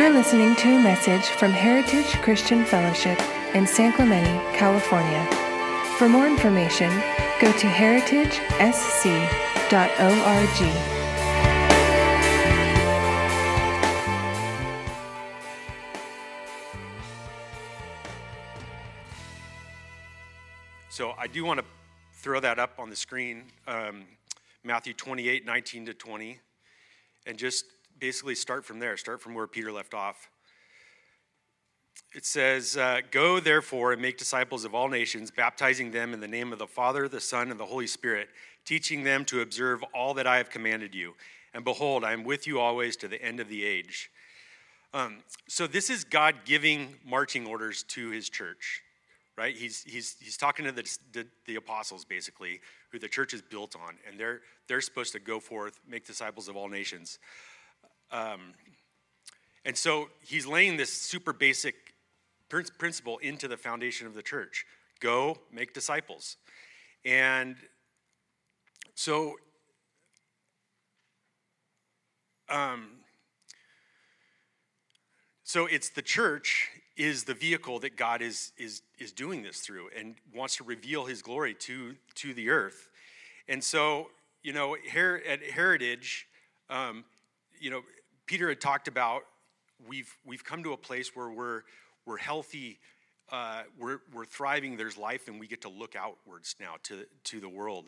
You're listening to a message from Heritage Christian Fellowship in San Clemente, California. For more information, go to heritagesc.org. So I do want to throw that up on the screen, um, Matthew 28, 19 to 20, and just basically start from there, start from where Peter left off. It says, uh, Go therefore and make disciples of all nations, baptizing them in the name of the Father, the Son, and the Holy Spirit, teaching them to observe all that I have commanded you. And behold, I am with you always to the end of the age. Um, so, this is God giving marching orders to his church, right? He's, he's, he's talking to the, the, the apostles, basically, who the church is built on, and they're, they're supposed to go forth, make disciples of all nations. Um, and so he's laying this super basic principle into the foundation of the church go make disciples. And so, um, so it's the church is the vehicle that God is, is, is doing this through and wants to reveal his glory to, to the earth. And so, you know, here at Heritage, um, you know, Peter had talked about we've, we've come to a place where we're, we're healthy, uh, we're, we're thriving, there's life, and we get to look outwards now to, to the world.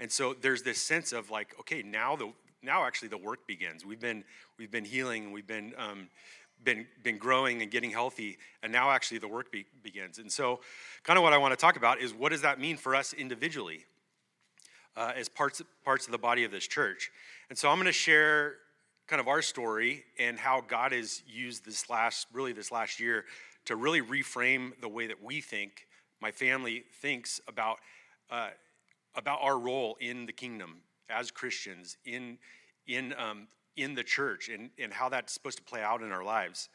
And so there's this sense of like, okay, now the now actually the work begins. We've been we've been healing, we've been um, been been growing and getting healthy, and now actually the work be, begins. And so, kind of what I want to talk about is what does that mean for us individually uh, as parts parts of the body of this church. And so I'm going to share kind of our story and how God has used this last, really this last year, to really reframe the way that we think, my family thinks about uh, about our role in the kingdom as Christians in in um, in the church and, and how that's supposed to play out in our lives.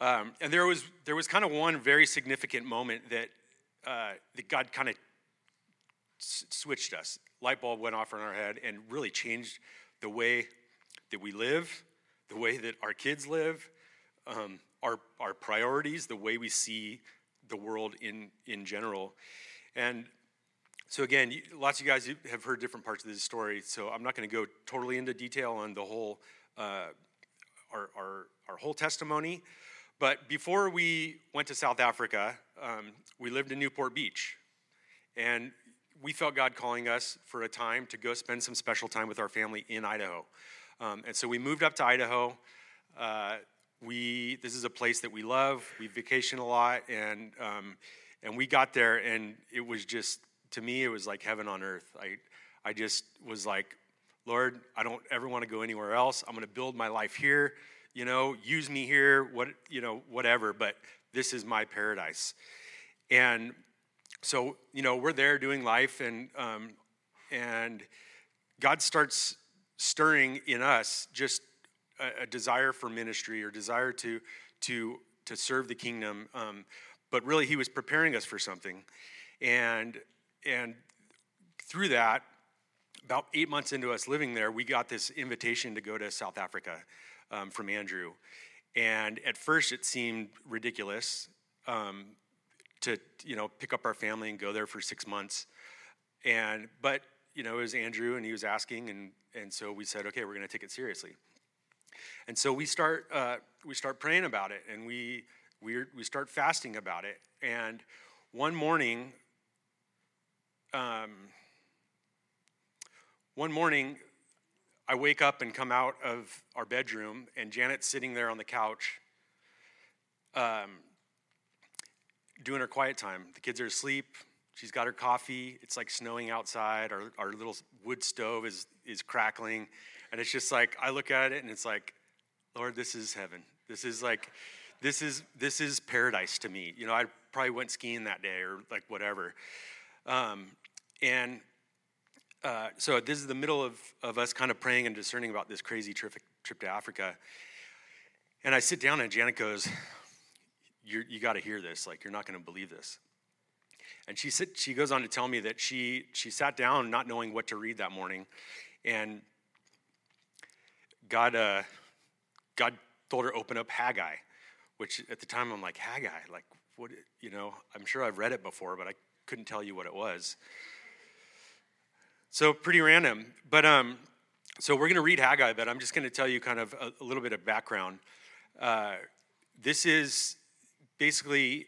Um, and there was there was kind of one very significant moment that uh, that God kind of switched us light bulb went off in our head and really changed the way that we live, the way that our kids live, um, our, our priorities, the way we see the world in, in general. And so, again, lots of you guys have heard different parts of this story, so I'm not going to go totally into detail on the whole, uh, our, our, our whole testimony. But before we went to South Africa, um, we lived in Newport Beach. And we felt God calling us for a time to go spend some special time with our family in Idaho. Um, and so we moved up to Idaho. Uh, we this is a place that we love. We vacation a lot, and um, and we got there, and it was just to me, it was like heaven on earth. I I just was like, Lord, I don't ever want to go anywhere else. I'm going to build my life here. You know, use me here. What you know, whatever. But this is my paradise, and so you know we're there doing life and um, and god starts stirring in us just a, a, desire for ministry or desire to to to serve the kingdom. Um, but really he was preparing us for something. And and through that about eight months into us living there we got this invitation to go to south africa um, from andrew. And at first it seemed ridiculous. Um, to you know pick up our family and go there for six months. And but you know it was andrew and he was asking and and so we said okay we're going to take it seriously. And so we start uh, we start praying about it and we we we start fasting about it. And one morning um, one morning i wake up and come out of our bedroom and janet's sitting there on the couch um, doing her quiet time. The kids are asleep. She's got her coffee. It's like snowing outside. Our, our little wood stove is, is crackling. And it's just like, I look at it and it's like, Lord, this is heaven. This is like, this is, this is paradise to me. You know, I probably went skiing that day or like whatever. Um, and uh, so this is the middle of, of us kind of praying and discerning about this crazy trip, trip to Africa. And I sit down and Janet goes, you you got to hear this. Like, you're not going to believe this. And she, said, she goes on to tell me that she, she sat down not knowing what to read that morning. And God, uh, God told her open up Haggai, which at the time I'm like Haggai, like what? You know, I'm sure I've read it before, but I couldn't tell you what it was. So pretty random, but um, so we're going to read Haggai, but I'm just going to tell you kind of a, a little bit of background. Uh, this is basically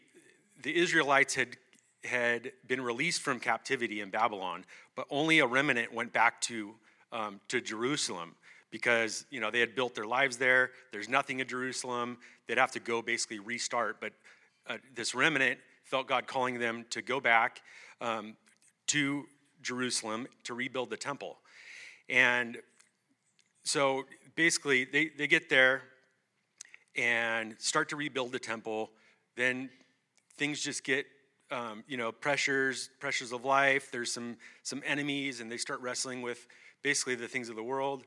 the Israelites had had been released from captivity in Babylon, but only a remnant went back to um, to Jerusalem because you know they had built their lives there. There's nothing in Jerusalem. They'd have to go basically restart. But uh, this remnant felt God calling them to go back um, to Jerusalem to rebuild the temple, and so basically they, they get there and start to rebuild the temple. Then things just get um, you know pressures pressures of life. There's some some enemies and they start wrestling with basically the things of the world.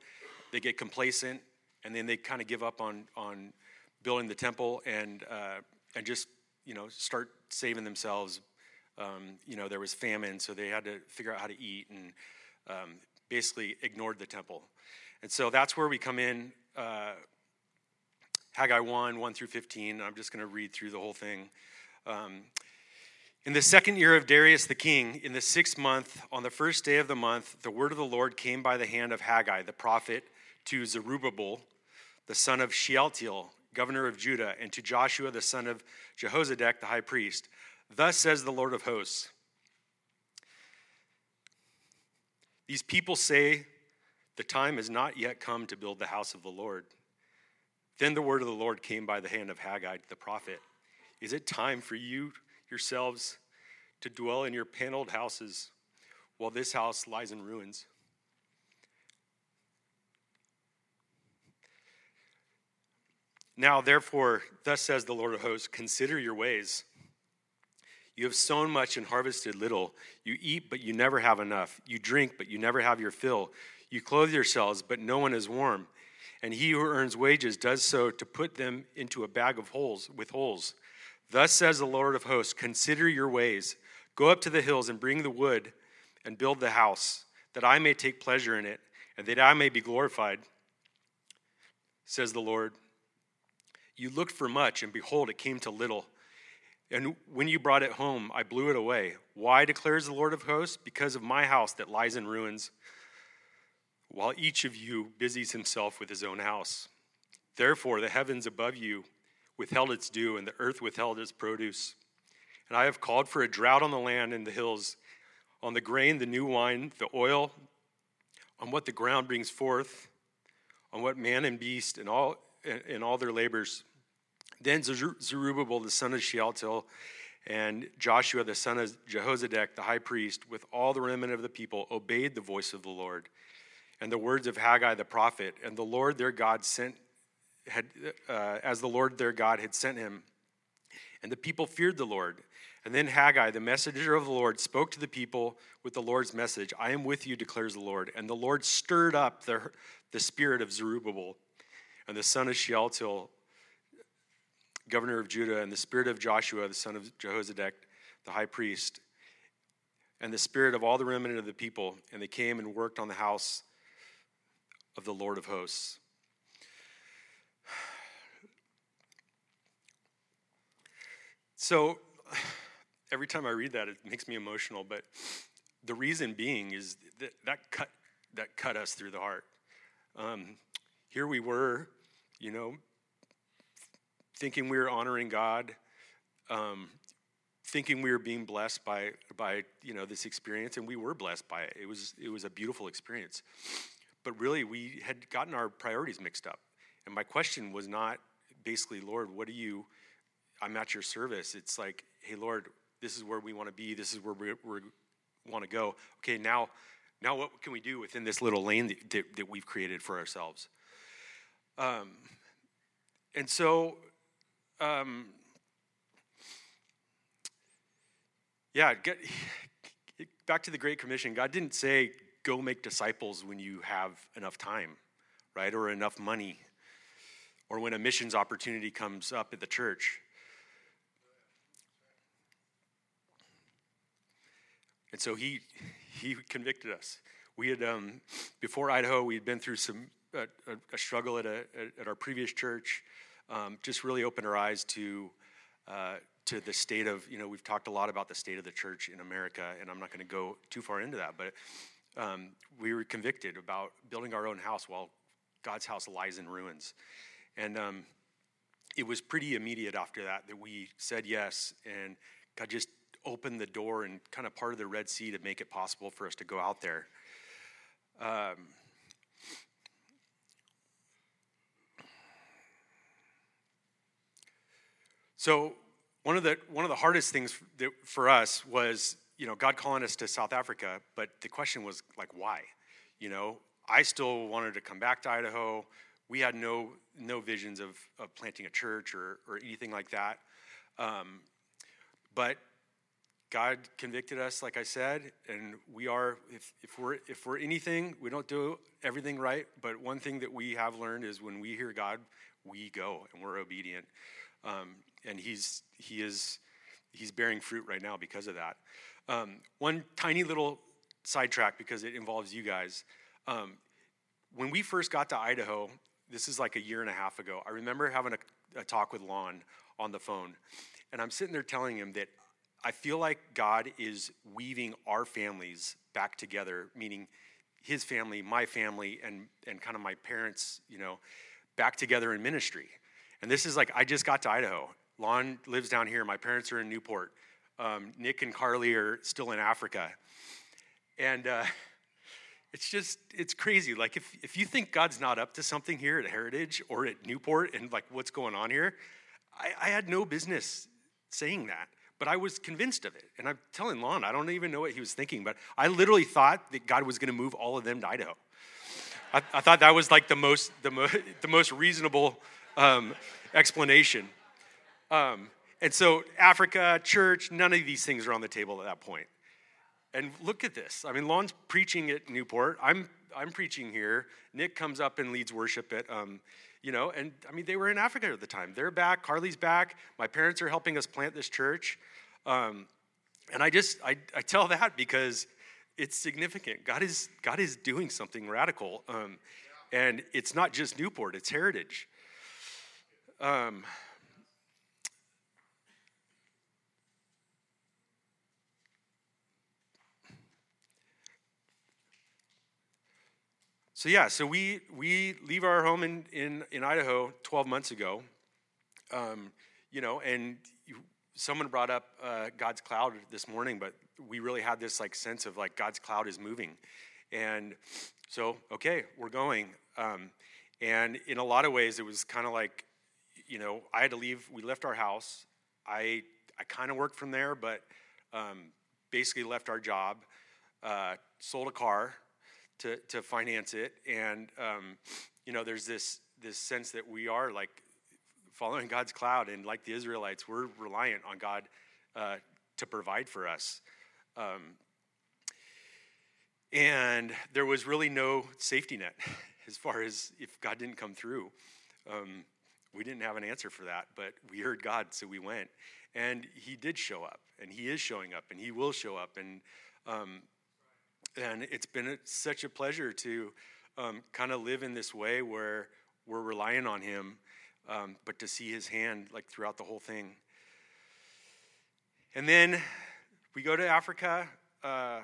They get complacent and then they kind of give up on on building the temple and uh, and just you know start saving themselves. Um, you know there was famine so they had to figure out how to eat and um, basically ignored the temple. And so that's where we come in uh, haggai 1 1 through 15 i'm just going to read through the whole thing um, in the second year of Darius the king, in the sixth month, on the first day of the month, the word of the Lord came by the hand of Haggai the prophet to Zerubbabel, the son of Shealtiel, governor of Judah, and to Joshua the son of Jehozadak the high priest. Thus says the Lord of hosts These people say, The time has not yet come to build the house of the Lord. Then the word of the Lord came by the hand of Haggai the prophet. Is it time for you yourselves to dwell in your paneled houses while this house lies in ruins? Now, therefore, thus says the Lord of hosts consider your ways. You have sown much and harvested little. You eat, but you never have enough. You drink, but you never have your fill. You clothe yourselves, but no one is warm. And he who earns wages does so to put them into a bag of holes with holes. Thus says the Lord of hosts Consider your ways. Go up to the hills and bring the wood and build the house, that I may take pleasure in it, and that I may be glorified, says the Lord. You looked for much, and behold, it came to little. And when you brought it home, I blew it away. Why, declares the Lord of hosts? Because of my house that lies in ruins, while each of you busies himself with his own house. Therefore, the heavens above you withheld its dew, and the earth withheld its produce. And I have called for a drought on the land and the hills, on the grain, the new wine, the oil, on what the ground brings forth, on what man and beast and all in all their labors. Then Zerubbabel the son of Shealtiel and Joshua the son of Jehozadak the high priest, with all the remnant of the people, obeyed the voice of the Lord and the words of Haggai the prophet. And the Lord their God sent had, uh, as the Lord their God had sent him. And the people feared the Lord. And then Haggai, the messenger of the Lord, spoke to the people with the Lord's message I am with you, declares the Lord. And the Lord stirred up the, the spirit of Zerubbabel and the son of Shealtiel, governor of Judah, and the spirit of Joshua, the son of Jehozadak, the high priest, and the spirit of all the remnant of the people. And they came and worked on the house of the Lord of hosts. So every time I read that, it makes me emotional. But the reason being is that that cut that cut us through the heart. Um, here we were, you know, thinking we were honoring God, um, thinking we were being blessed by by you know this experience, and we were blessed by it. It was it was a beautiful experience. But really, we had gotten our priorities mixed up. And my question was not basically, Lord, what do you I'm at your service. It's like, hey, Lord, this is where we want to be. This is where we, want to go. Okay, now, now what can we do within this little lane that, that, that we've created for ourselves? Um, and so, um, yeah, get, back to the Great Commission. God didn't say, go make disciples when you have enough time, right? Or enough money, or when a missions opportunity comes up at the church. And so he, he convicted us. We had, um, before Idaho, we had been through some a, a struggle at, a, at our previous church um, just really opened our eyes to uh, to the state of you know we've talked a lot about the state of the church in America, and I'm not going to go too far into that, but um, we were convicted about building our own house while God's house lies in ruins, and um, it was pretty immediate after that that we said yes, and God just opened the door and kind of part of the Red Sea to make it possible for us to go out there. Um, so one of the one of the hardest things for us was you know God calling us to South Africa, but the question was like why? You know, I still wanted to come back to Idaho. We had no no visions of, of planting a church or or anything like that. Um, but God convicted us, like I said, and we are, if, if, we're, if we're anything, we don't do everything right, but one thing that we have learned is when we hear God, we go and we're obedient. Um, and he's, he is, he's bearing fruit right now because of that. Um, one tiny little sidetrack because it involves you guys. Um, when we first got to Idaho, this is like a year and a half ago, I remember having a, a talk with Lon on the phone. And I'm sitting there telling him that I feel like God is weaving our families back together, meaning his family, my family, and, and kind of my parents, you know, back together in ministry. And this is like, I just got to Idaho. Lon lives down here. My parents are in Newport. Um, Nick and Carly are still in Africa. And uh, it's just, it's crazy. Like, if, if you think God's not up to something here at Heritage or at Newport and like what's going on here, I, I had no business saying that. But I was convinced of it. And I'm telling Lon, I don't even know what he was thinking, but I literally thought that God was going to move all of them to Idaho. I, I thought that was like the most, the, mo- the most reasonable um, explanation. Um, and so, Africa, church, none of these things are on the table at that point. And look at this. I mean, Lon's preaching at Newport. I'm, I'm preaching here. Nick comes up and leads worship at um, you know, and I mean, they were in Africa at the time. They're back. Carly's back. My parents are helping us plant this church. Um, and I just, I, I tell that because it's significant. God is, God is doing something radical. Um, and it's not just Newport, it's heritage. Um, So yeah, so we we leave our home in in, in Idaho 12 months ago, um, you know, and you, someone brought up uh, God's cloud this morning, but we really had this like sense of like God's cloud is moving, and so okay, we're going, um, and in a lot of ways it was kind of like, you know, I had to leave. We left our house. I I kind of worked from there, but um, basically left our job, uh, sold a car to, to finance it. And, um, you know, there's this, this sense that we are like following God's cloud. And like the Israelites, we're reliant on God uh, to provide for us. Um, and there was really no safety net as far as if God didn't come through. Um, we didn't have an answer for that, but we heard God, so we went. And He did show up, and He is showing up, and He will show up. And um, and it's been a, such a pleasure to um, kind of live in this way where we're relying on Him, um, but to see His hand like throughout the whole thing. And then we go to Africa, uh,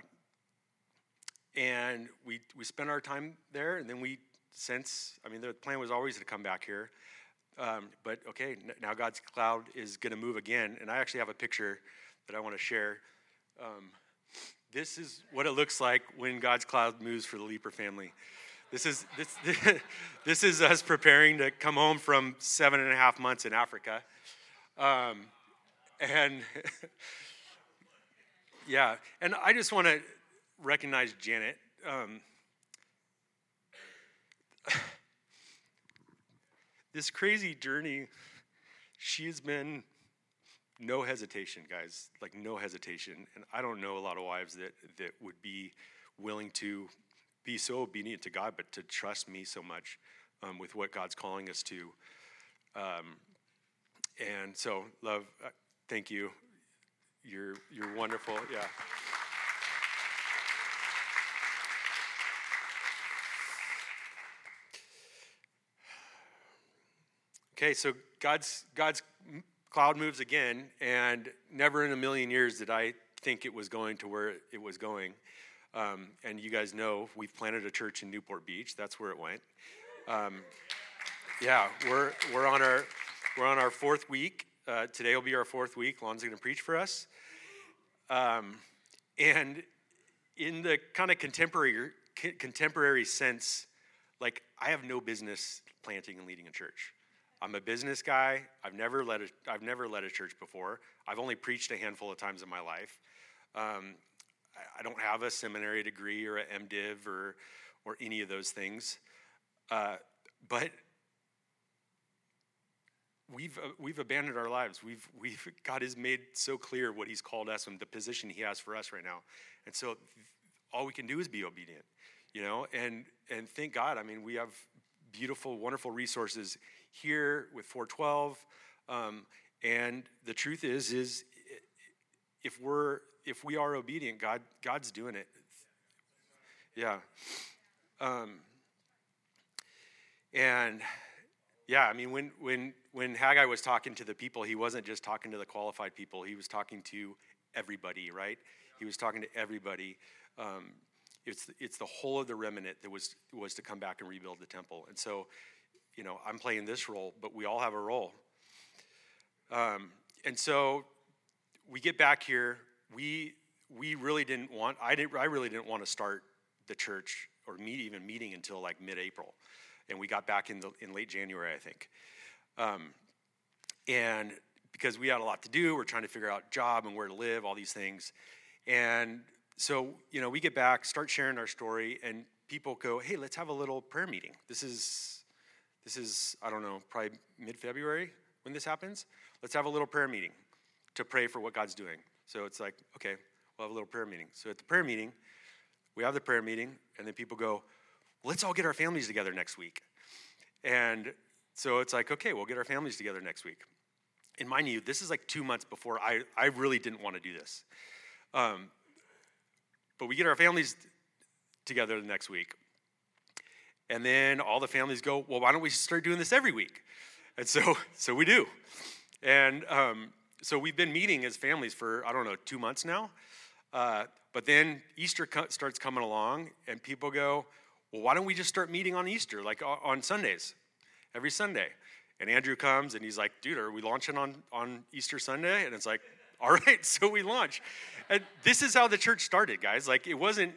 and we we spend our time there, and then we since I mean, the plan was always to come back here, um, but okay, now God's cloud is going to move again, and I actually have a picture that I want to share. Um, this is what it looks like when God's cloud moves for the Leeper family. This is, this, this is us preparing to come home from seven and a half months in Africa. Um, and yeah, and I just want to recognize Janet. Um, this crazy journey, she's been no hesitation, guys. Like no hesitation. And I don't know a lot of wives that that would be willing to be so obedient to God, but to trust me so much um, with what God's calling us to. Um, and so, love, uh, thank you. You're you're wonderful. Yeah. Okay, so God's God's cloud moves again, and never in a million years did I think it was going to where it was going. Um, and you guys know we've planted a church in Newport Beach. That's where it went. Um, yeah, we're we're on our we're on our fourth week. Uh, today will be our fourth week. Lon's going to preach for us. Um, and in the kind of contemporary contemporary sense, like I have no business planting and leading a church. I'm a business guy. I've never led a, I've never led a church before. I've only preached a handful of times in my life. Um, I, I, don't have a seminary degree or an MDiv or or any of those things. Uh, but we've uh, we've abandoned our lives. We've we've God has made so clear what He's called us and the position He has for us right now, and so all we can do is be obedient, you know. And and thank God. I mean, we have beautiful, wonderful resources here with 412. Um, and the truth is, is if we're if we are obedient, God God's doing it. Yeah. Um, and yeah, I mean, when when when Haggai was talking to the people, he wasn't just talking to the qualified people. He was talking to everybody, right? He was talking to everybody. Um, it's it's the whole of the remnant that was was to come back and rebuild the temple. And so, you know, I'm playing this role, but we all have a role. Um, and so, we get back here. We we really didn't want. I didn't. I really didn't want to start the church or meet even meeting until like mid-April, and we got back in the in late January, I think. Um, and because we had a lot to do, we're trying to figure out job and where to live, all these things, and so you know we get back start sharing our story and people go hey let's have a little prayer meeting this is this is i don't know probably mid-february when this happens. Let's have a little prayer meeting to pray for what god's doing. So it's like okay we'll have a little prayer meeting. So at the prayer meeting we have the prayer meeting and then people go let's all get our families together next week. And so it's like okay we'll get our families together next week. And mind you this is like two months before i, I really didn't want to do this. Um, but we get our families together the next week. And then all the families go, well, why don't we start doing this every week? And so, so we do. And um, so we've been meeting as families for, I don't know, two months now. Uh, but then Easter co- starts coming along, and people go, well, why don't we just start meeting on Easter, like on Sundays, every Sunday? And Andrew comes and he's like, dude, are we launching on, on Easter Sunday? And it's like, all right, so we launch. And this is how the church started, guys. Like, it wasn't,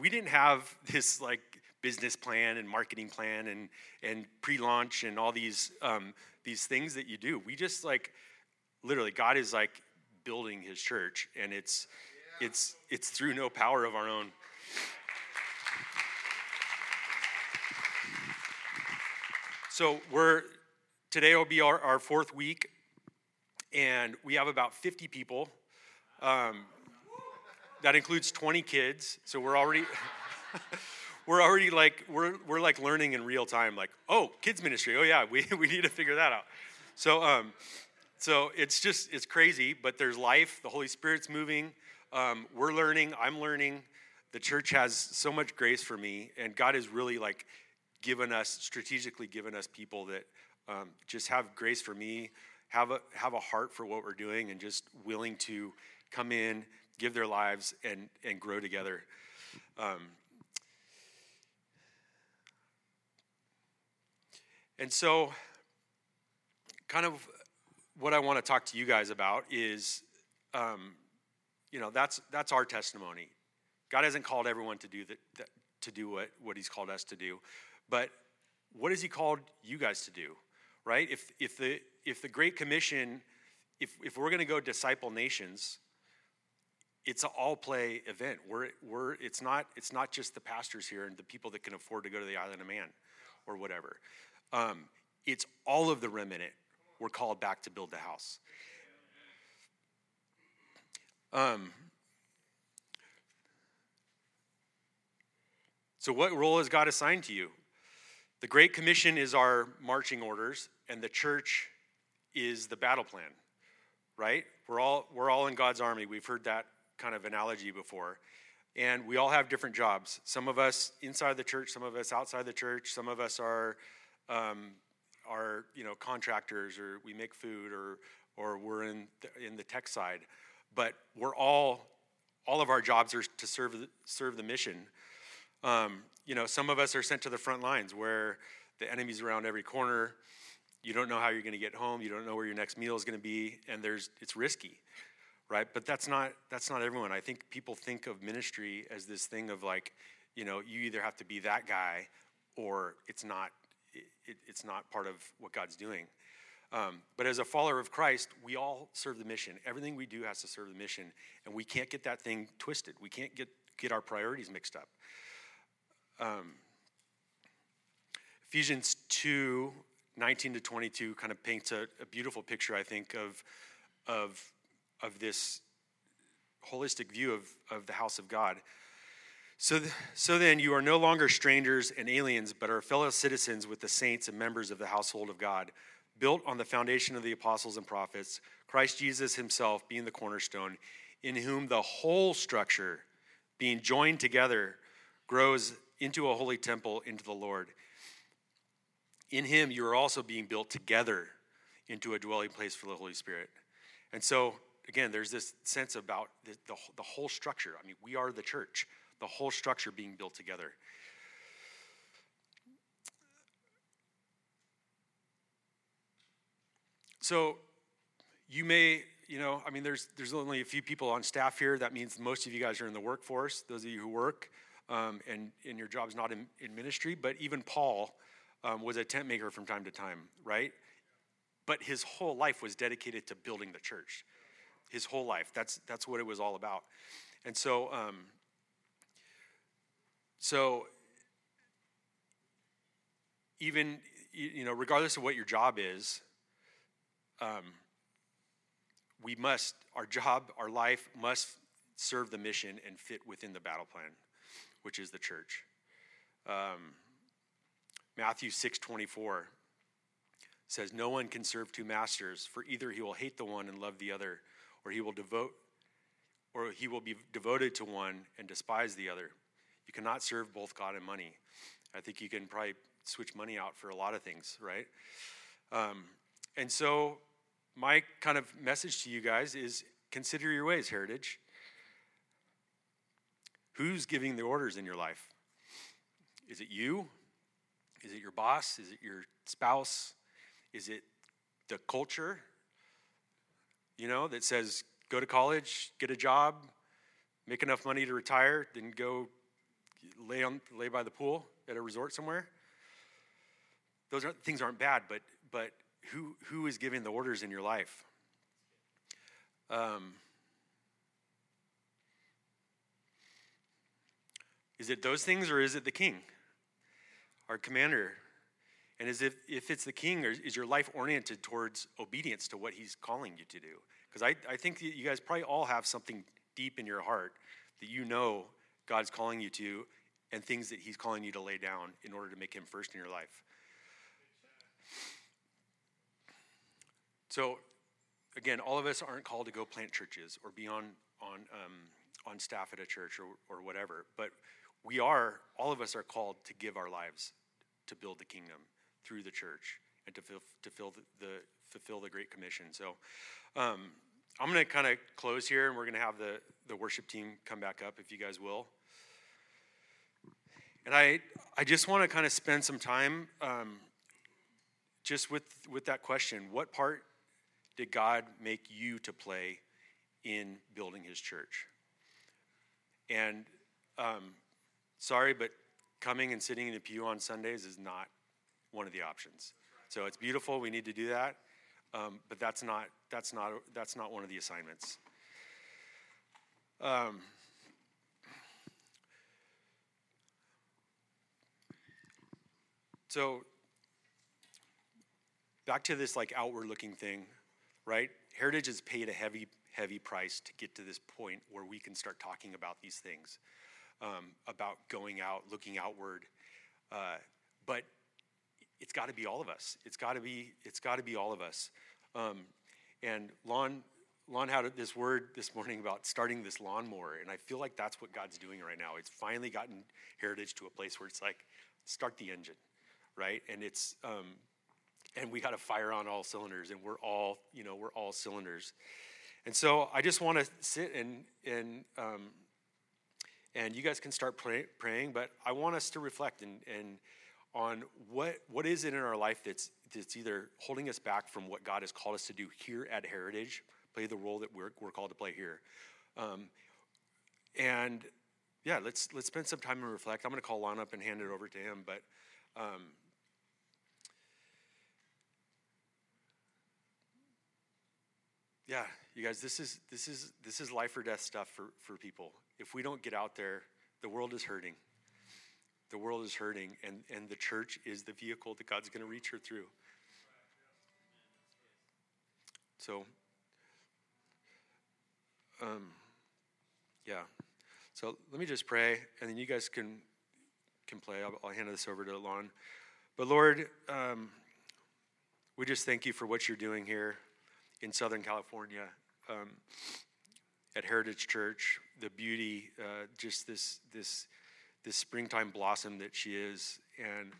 we didn't have this like business plan and marketing plan and, and pre launch and all these, um, these things that you do. We just like, literally, God is like building his church, and it's, it's, it's through no power of our own. So we're today will be our, our fourth week and we have about 50 people. Um, that includes 20 kids, so we're already we're already like we're we're like learning in real time. Like, oh, kids ministry. Oh yeah, we we need to figure that out. So um, so it's just it's crazy, but there's life. The Holy Spirit's moving. Um, we're learning. I'm learning. The church has so much grace for me, and God has really like given us strategically given us people that um, just have grace for me have a, have a heart for what we're doing and just willing to come in, give their lives, and, and grow together. Um, and so, kind of what I want to talk to you guys about is, um, you know, that's that's our testimony. God hasn't called everyone to do that, that to do what what He's called us to do, but what has He called you guys to do? Right? If if the if the Great Commission, if, if we're going to go disciple nations, it's an all play event. We're, we're, it's, not, it's not just the pastors here and the people that can afford to go to the island of man or whatever. Um, it's all of the remnant. We're called back to build the house. Um, so, what role has God assigned to you? The Great Commission is our marching orders, and the church is the battle plan, right? We're all, we're all in God's army. We've heard that kind of analogy before. And we all have different jobs. Some of us inside the church, some of us outside the church, some of us are um, are you know contractors or we make food or or we're in the, in the tech side, but we're all all of our jobs are to serve the, serve the mission. Um, you know, some of us are sent to the front lines where the enemy's around every corner. You don't know how you're going to get home. You don't know where your next meal is going to be, and there's it's risky, right? But that's not that's not everyone. I think people think of ministry as this thing of like, you know, you either have to be that guy, or it's not it, it's not part of what God's doing. Um, but as a follower of Christ, we all serve the mission. Everything we do has to serve the mission, and we can't get that thing twisted. We can't get get our priorities mixed up. Um, Ephesians 2 19 to 22 kind of paints a, a, beautiful picture, I think, of, of, of this holistic view of, of the house of God. So, th- so then, you are no longer strangers and aliens, but are fellow citizens with the saints and members of the household of God, built on the foundation of the apostles and prophets, Christ Jesus himself being the cornerstone, in whom the whole structure, being joined together, grows into a holy temple into the Lord. In him, you are also being built together into a dwelling place for the Holy Spirit. And so, again, there's this sense about the, the, the whole structure. I mean, we are the church, the whole structure being built together. So, you may you know, I mean, there's there's only a few people on staff here. That means most of you guys are in the workforce. Those of you who work, um, and, and your job's not in, in ministry, but even Paul um, was a tent maker from time to time, right? But his whole life was dedicated to building the church. His whole life. That's, that's what it was all about. And so, um, so even, you know, regardless of what your job is, um, we must, our job, our life must serve the mission and fit within the battle plan which is the church. Um, Matthew 6:24 says, "No one can serve two masters, for either he will hate the one and love the other, or he will devote or he will be devoted to one and despise the other. You cannot serve both God and money. I think you can probably switch money out for a lot of things, right? Um, and so, my kind of message to you guys is consider your ways, Heritage. Who's giving the orders in your life? Is it you? Is it your boss? Is it your spouse? Is it the culture? You know, that says go to college, get a job, make enough money to retire, then go lay on lay by the pool at a resort somewhere. Those are, things aren't bad, but but who who is giving the orders in your life? Um, Is it those things or is it the king, our commander? And as if, if it's the king, is your life oriented towards obedience to what he's calling you to do? Because I, I think you guys probably all have something deep in your heart that you know God's calling you to and things that he's calling you to lay down in order to make him first in your life. So, again, all of us aren't called to go plant churches or be on, on, um, on staff at a church or, or whatever, but we are, all of us are called to give our lives to build the kingdom through the church and to, to fill the, the fulfill the Great Commission. So um, I'm going to kind of close here and we're going to have the, the worship team come back up if you guys will. And I, I just want to kind of spend some time um, just with, with that question. What part did God make you to play in building his church? And um, sorry, but coming and sitting in the pew on Sundays is not one of the options. So it's beautiful. We need to do that, um, but that's not that's not that's not one of the assignments. Um, so back to this like outward looking thing, right? Heritage has paid a heavy heavy price to get to this point where we can start talking about these things um, about going out, looking outward. Uh, but it's got to be all of us. It's got to be. It's got to be all of us. Um, and Lon, Lon had this word this morning about starting this lawnmower, and I feel like that's what God's doing right now. It's finally gotten Heritage to a place where it's like, start the engine, right? And it's um, and we got to fire on all cylinders, and we're all, you know, we're all cylinders. And so I just want to sit and and um, and you guys can start pray, praying, but I want us to reflect and and on what what is it in our life that's that's either holding us back from what God has called us to do here at Heritage, play the role that we're we're called to play here, um, and yeah, let's let's spend some time and reflect. I'm going to call Lon up and hand it over to him, but. Um, yeah, you guys, this is this is this is life or death stuff for, for people. If we don't get out there, the world is hurting. The world is hurting, and, and the church is the vehicle that God's going to reach her through. So, um, yeah. So let me just pray, and then you guys can can play. I'll, I'll hand this over to Lon. But Lord, um, we just thank you for what you're doing here in Southern California um, at Heritage Church. The beauty, uh, just this this this springtime blossom that she is, and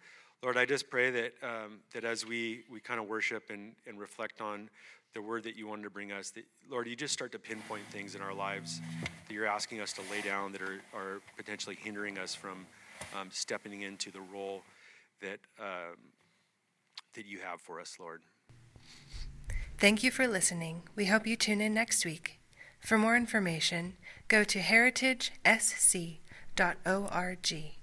Lord, I just pray that um, that as we we kind of worship and and reflect on the word that you wanted to bring us, that Lord, you just start to pinpoint things in our lives that you're asking us to lay down that are are potentially hindering us from um, stepping into the role that um, that you have for us, Lord. Thank you for listening. We hope you tune in next week. For more information, go to heritagesc.org.